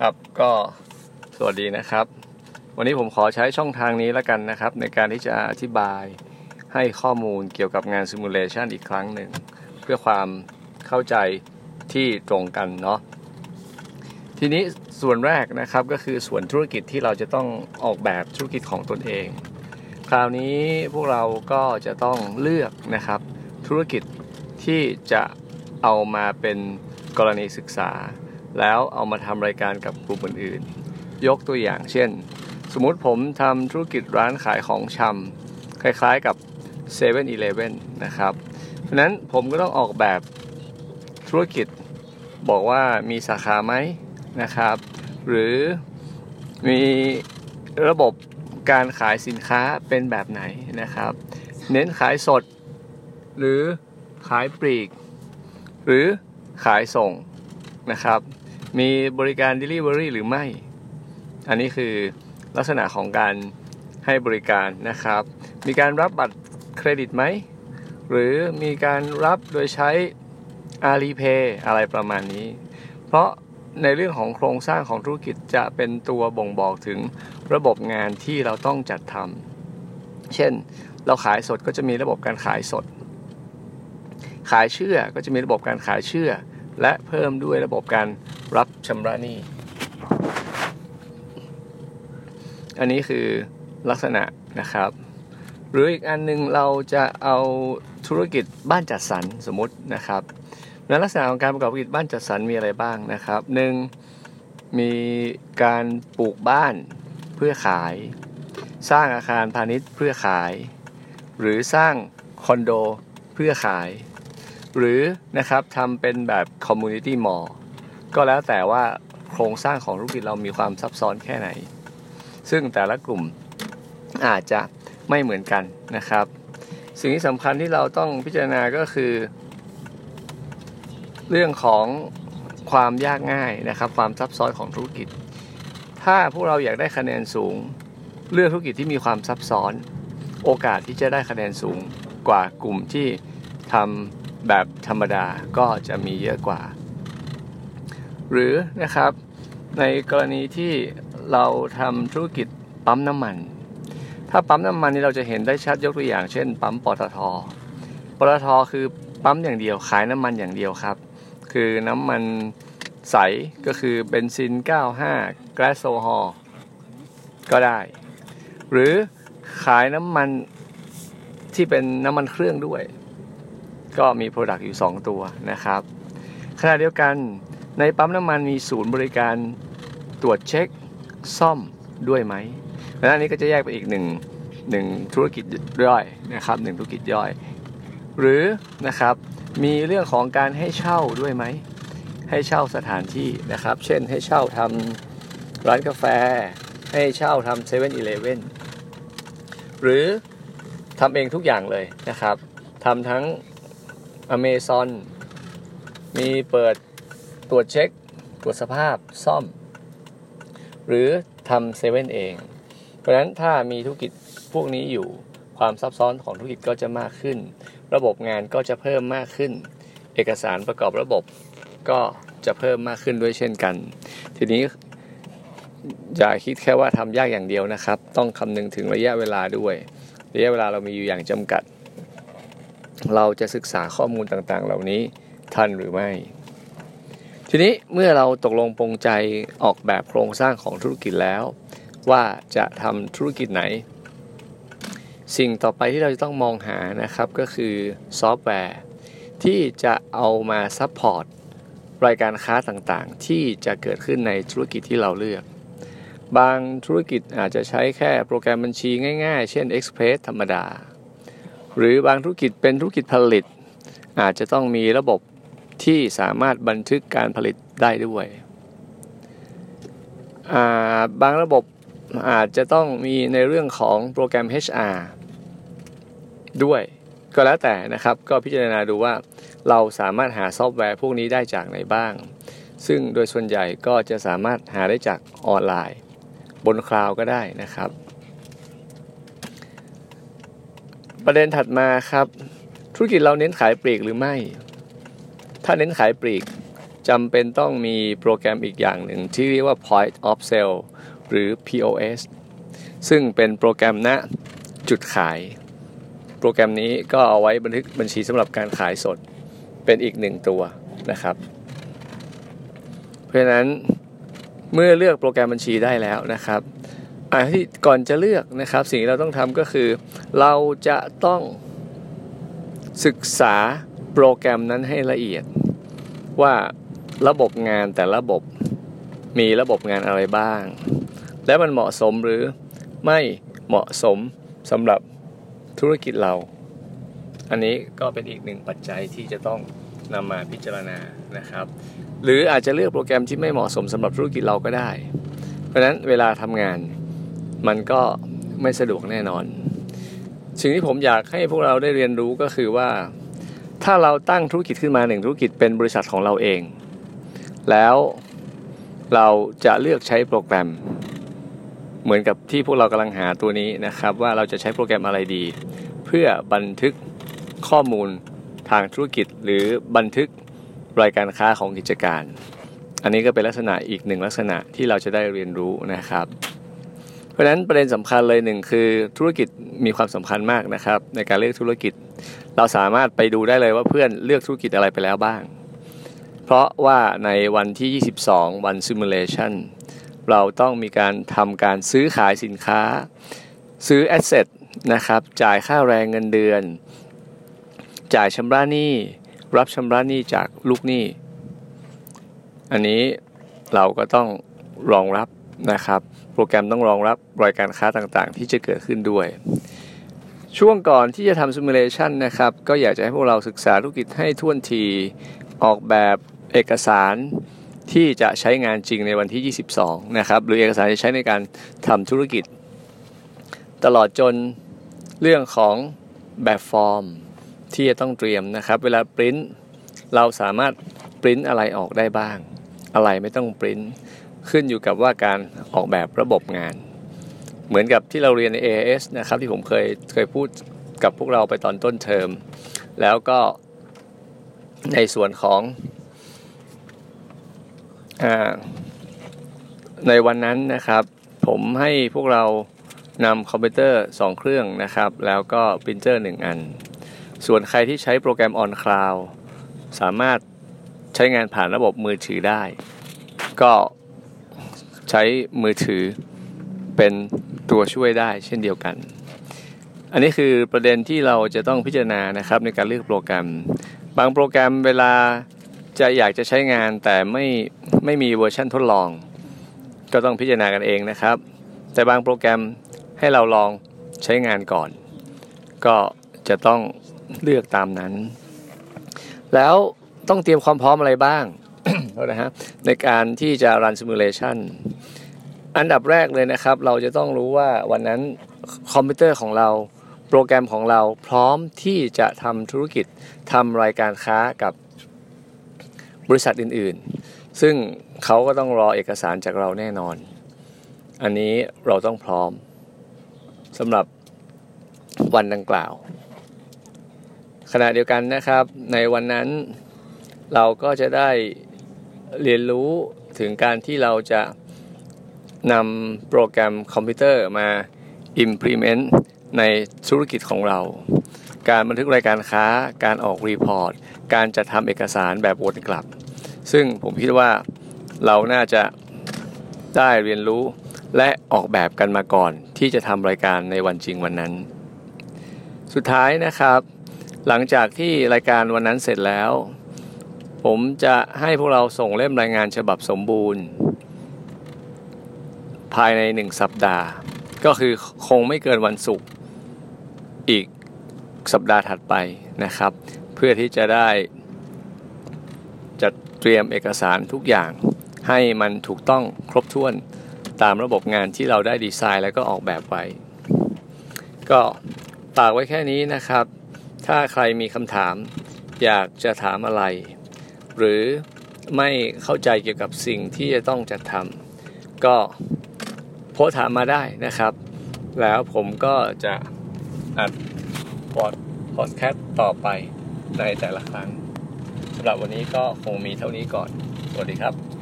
ครับก็สวัสดีนะครับ วันนี้ผมขอใช้ช่องทางนี้แล้วกันนะครับ ในการที่จะอธิบายให้ข้อมูลเกี่ยวกับงานซิมูเลชันอีกครั้งหนึ่ง เพื่อความเข้าใจที่ตรงกันเนาะทีนี้ส่วนแรกนะครับก็คือส่วนธุรกิจที่เราจะต้องออกแบบธุรกิจของตนเอง คราวนี้พวกเราก็จะต้องเลือกนะครับ ธุรกิจที่จะเอามาเป็นกรณีศึกษา แล้วเอามาทำรายการกับกลุ่มอื่นๆ ยกตัวอย่างเช่น สมมุติผมทำธุรกิจร้านขายของชำคล้ายๆกับ7 e เ e ่ e อนะครับ เพราะนั้นผมก็ต้องออกแบบธุรกิจบอกว่ามีสาขาไหมนะครับ หรือมีระบบการขายสินค้าเป็นแบบไหนนะครับ เน้นขายสด หรือขายปลีก หรือขายส่งนะครับ มีบริการ Delivery หรือไม่ อันนี้คือลักษณะของการให้บริการนะครับ มีการรับบัตรเครดิตไหม หรือมีการรับโดยใช้ Alipay อะไรประมาณนี้ เพราะในเรื่องของโครงสร้างของธุรกิจจะเป็นตัวบ่งบอกถึงระบบงานที่เราต้องจัดทำ เช่น เราขายสดก็จะมีระบบการขายสด ขายเชื่อก็จะมีระบบการขายเชื่อ และเพิ่มด้วยระบบการรับชำระหนี้ อันนี้คือลักษณะนะครับ หรืออีกอันนึงเราจะเอาธุรกิจบ้านจัดสรรสมมตินะครับในลักษณะของการประกอบธุรกิจบ้านจัดสรรมีอะไรบ้างนะครับหนึ่งมีการปลูกบ้านเพื่อขาย สร้างอาคารพาณิชย์เพื่อขาย หรือสร้างคอนโดเพื่อขาย หรือนะครับทำเป็นแบบ community mall ก็แล้วแต่ว่าโครงสร้างของธุรกิจเรามีความซับซ้อนแค่ไหน ซึ่งแต่ละกลุ่มอาจจะไม่เหมือนกันนะครับ สิ่งที่สำคัญที่เราต้องพิจารณาก็คือ เรื่องของความยากง่ายนะครับ ความซับซ้อนของธุรกิจ ถ้าพวกเราอยากได้คะแนนสูง เลือกธุรกิจที่มีความซับซ้อน โอกาสที่จะได้คะแนนสูงกว่ากลุ่มที่ทำ แบบธรรมดาก็จะมีเยอะกว่า หรือนะครับในกรณีที่เราทำธุรกิจปั๊มน้ำมัน ถ้าปั๊มน้ำมันนี่เราจะเห็นได้ชัดยกตัวอย่าง เช่น ปั๊มปตทปตทคือปั๊มอย่างเดียวขายน้ำมันอย่างเดียวครับ คือน้ำมันใสก็คือเบนซิน 95 แก๊สโซฮอลก็ได้ หรือขายน้ำมันที่เป็นน้ำมันเครื่องด้วย ก็มี product อยู่ 2 ตัวนะครับขณะเดียวกันในปั๊มน้ำมันมีศูนย์บริการตรวจเช็คซ่อมด้วยไหมและอันนี้ก็จะแยกไปอีกหนึ่งหนึ่งธุรกิจย่อยนะครับหนึ่งธุรกิจย่อย หรือนะครับมีเรื่องของการให้เช่าด้วยไหม ให้เช่าสถานที่นะครับ เช่นให้เช่าทำร้านกาแฟ ให้เช่าทำเซเว่นอีเลฟเว่นหรือทำเองทุกอย่างเลยนะครับทำทั้ง Amazon มีเปิดตรวจเช็ค ตรวจสภาพซ่อม หรือทำเซเว่นเอง เพราะฉะนั้นถ้ามีธุรกิจพวกนี้อยู่ความซับซ้อนของธุรกิจก็จะมากขึ้น ระบบงานก็จะเพิ่มมากขึ้น เอกสารประกอบระบบก็จะเพิ่มมากขึ้นด้วยเช่นกัน ทีนี้อย่าคิดแค่ว่าทำยากอย่างเดียวนะครับ ต้องคำนึงถึงระยะเวลาด้วย ระยะเวลาเรามีอยู่อย่างจำกัด เราจะศึกษาข้อมูลต่างๆ เหล่านี้ทันหรือไม่ ทีนี้เมื่อเราตกลงปรงใจออกแบบโครงสร้างของธุรกิจแล้ว ว่าจะทำธุรกิจไหน สิ่งต่อไปที่เราจะต้องมองหานะครับก็คือซอฟต์แวร์ ที่จะเอามา support รายการค้าต่างๆ ที่จะเกิดขึ้นในธุรกิจที่เราเลือก บางธุรกิจอาจจะใช้แค่โปรแกรมบัญชีง่ายๆ เช่น Express ธรรมดา หรือบางธุรกิจเป็นธุรกิจผลิต อาจจะต้องมีระบบที่สามารถบันทึกการผลิตได้ด้วยบางระบบอาจจะต้องมีในเรื่องของโปรแกรม HR ด้วยก็แล้วแต่นะครับ ก็พิจารณาดูว่าเราสามารถหาซอฟต์แวร์พวกนี้ได้จากไหนบ้าง ซึ่งโดยส่วนใหญ่ก็จะสามารถหาได้จากออนไลน์ บนคลาวก็ได้นะครับ ประเด็นถัดมาครับ ธุรกิจเราเน้นขายปลีกหรือไม่ ถ้าเน้นขายปลีกจำเป็นต้องมีโปรแกรมอีกอย่างหนึ่ง ที่เรียกว่า point of sale หรือ POS ซึ่งเป็นโปรแกรมณจุดขาย โปรแกรมนี้ก็เอาไว้บันทึกบัญชีสำหรับการขายสดเป็นอีกหนึ่งตัวนะครับ เพราะฉะนั้นเมื่อเลือกโปรแกรมบัญชีได้แล้วนะครับ อ่าที่ก่อนจะเลือกนะครับ สิ่งที่เราต้องทำก็คือ เราจะต้องศึกษาโปรแกรมนั้นให้ละเอียด ว่าระบบงานแต่ระบบมีระบบงานอะไรบ้าง และมันเหมาะสมหรือไม่เหมาะสมสำหรับธุรกิจเรา อันนี้ก็เป็นอีกหนึ่งปัจจัยที่จะต้องนำมาพิจารณานะครับ หรืออาจจะเลือกโปรแกรมที่ไม่เหมาะสมสำหรับธุรกิจเราก็ได้ เพราะนั้นเวลาทำงาน มันก็ไม่สะดวกแน่นอน สิ่งที่ผมอยากให้พวกเราได้เรียนรู้ก็คือว่า ถ้าเราตั้งธุรกิจขึ้นมาหนึ่งธุรกิจเป็นบริษัทของเราเอง แล้วเราจะเลือกใช้โปรแกรม เหมือนกับที่พวกเรากำลังหาตัวนี้นะครับ ว่าเราจะใช้โปรแกรมอะไรดี เพื่อบันทึกข้อมูลทางธุรกิจหรือบันทึกรายการค้าของกิจการ อันนี้ก็เป็นลักษณะอีกหนึ่งลักษณะที่เราจะได้เรียนรู้นะครับ เพราะฉะนั้นประเด็นสำคัญเลยหนึ่งคือธุรกิจมีความสำคัญมากนะครับ ในการเลือกธุรกิจ เราสามารถไปดูได้เลยว่าเพื่อนเลือกธุรกิจอะไรไปแล้วบ้าง เพราะว่าในวันที่ 22 วันซิมูเลชันเราต้องมีการทำการซื้อขายสินค้า ซื้อแอสเซทนะครับ จ่ายค่าแรงเงินเดือน จ่ายชำระหนี้ รับชำระหนี้จากลูกหนี้ อันนี้เราก็ต้องรองรับนะครับ โปรแกรมต้องรองรับรายการค้าต่างๆ ที่จะเกิดขึ้นด้วย ช่วงก่อนที่จะทำซิมูเลชันนะครับ ก็อยากจะให้พวกเราศึกษาธุรกิจให้ท่วนที ออกแบบเอกสารที่จะใช้งานจริงในวันที่ 22 นะครับ หรือเอกสารที่ใช้ในการทำธุรกิจ ตลอดจนเรื่องของแบบฟอร์มที่จะต้องเตรียมนะครับ เวลาปริ้นเราสามารถปริ้นอะไรออกได้บ้าง อะไรไม่ต้องปริ้น ขึ้นอยู่กับว่าการออกแบบระบบงาน เหมือนกับที่เราเรียนใน AIS นะครับที่ผมเคยเคยพูดกับพวกเราไปตอนต้นเทอม แล้วก็ในส่วนของอในวันนั้นนะครับ ผมให้พวกเรานำคอมพิวเตอร์ 2 เครื่องนะครับ แล้วก็ปรินเตอร์ 1 อัน ส่วนใครที่ใช้โปรแกรม On Cloud สามารถใช้งานผ่านระบบมือถือได้ ก็ ใช้มือถือเป็นตัวช่วยได้เช่นเดียวกัน อันนี้คือประเด็นที่เราจะต้องพิจารณานะครับในการเลือกโปรแกรม บางโปรแกรมเวลาจะอยากจะใช้งานแต่ไม่ไม่มีเวอร์ชันทดลอง ก็ต้องพิจารณากันเองนะครับ แต่บางโปรแกรมให้เราลองใช้งานก่อน ก็จะต้องเลือกตามนั้น แล้วต้องเตรียมความพร้อมอะไรบ้าง นะฮะในการที่จะ run simulation อันดับแรกเลยนะครับ เราจะต้องรู้ว่าวันนั้นคอมพิวเตอร์ของเราโปรแกรมของเราพร้อมที่จะทำธุรกิจทำรายการค้ากับบริษัทอื่นๆ ซึ่งเขาก็ต้องรอเอกสารจากเราแน่นอน อันนี้เราต้องพร้อมสำหรับวันดังกล่าว ขณะเดียวกันนะครับ ในวันนั้นเราก็จะได้ เรียนรู้ถึงการที่เราจะนำโปรแกรมคอมพิวเตอร์มา implement ในธุรกิจของเรา การบันทึกรายการค้า การออกรีพอร์ต การจัดทำเอกสารแบบวนกลับ ซึ่งผมคิดว่าเราน่าจะได้เรียนรู้และออกแบบกันมาก่อนที่จะทำรายการในวันจริงวันนั้น สุดท้ายนะครับ หลังจากที่รายการวันนั้นเสร็จแล้ว ผมจะให้พวกเราส่งเล่มรายงานฉบับสมบูรณ์ ภายในหนึ่งสัปดาห์ ก็คือคงไม่เกินวันศุกร์อีกสัปดาห์ถัดไปนะครับ เพื่อที่จะได้จัดเตรียมเอกสารทุกอย่าง ให้มันถูกต้องครบถ้วนตามระบบงานที่เราได้ดีไซน์แล้วก็ออกแบบไว้ ก็ฝากไว้แค่นี้นะครับ ถ้าใครมีคำถามอยากจะถามอะไร หรือไม่เข้าใจเกี่ยวกับสิ่งที่จะต้องจัดทำก็โพสถามมาได้นะครับ แล้วผมก็จะอัดพอดพอดแคสต์ต่อไปในแต่ละครั้งสำหรับวันนี้ก็คงมีเท่านี้ก่อน สวัสดีครับ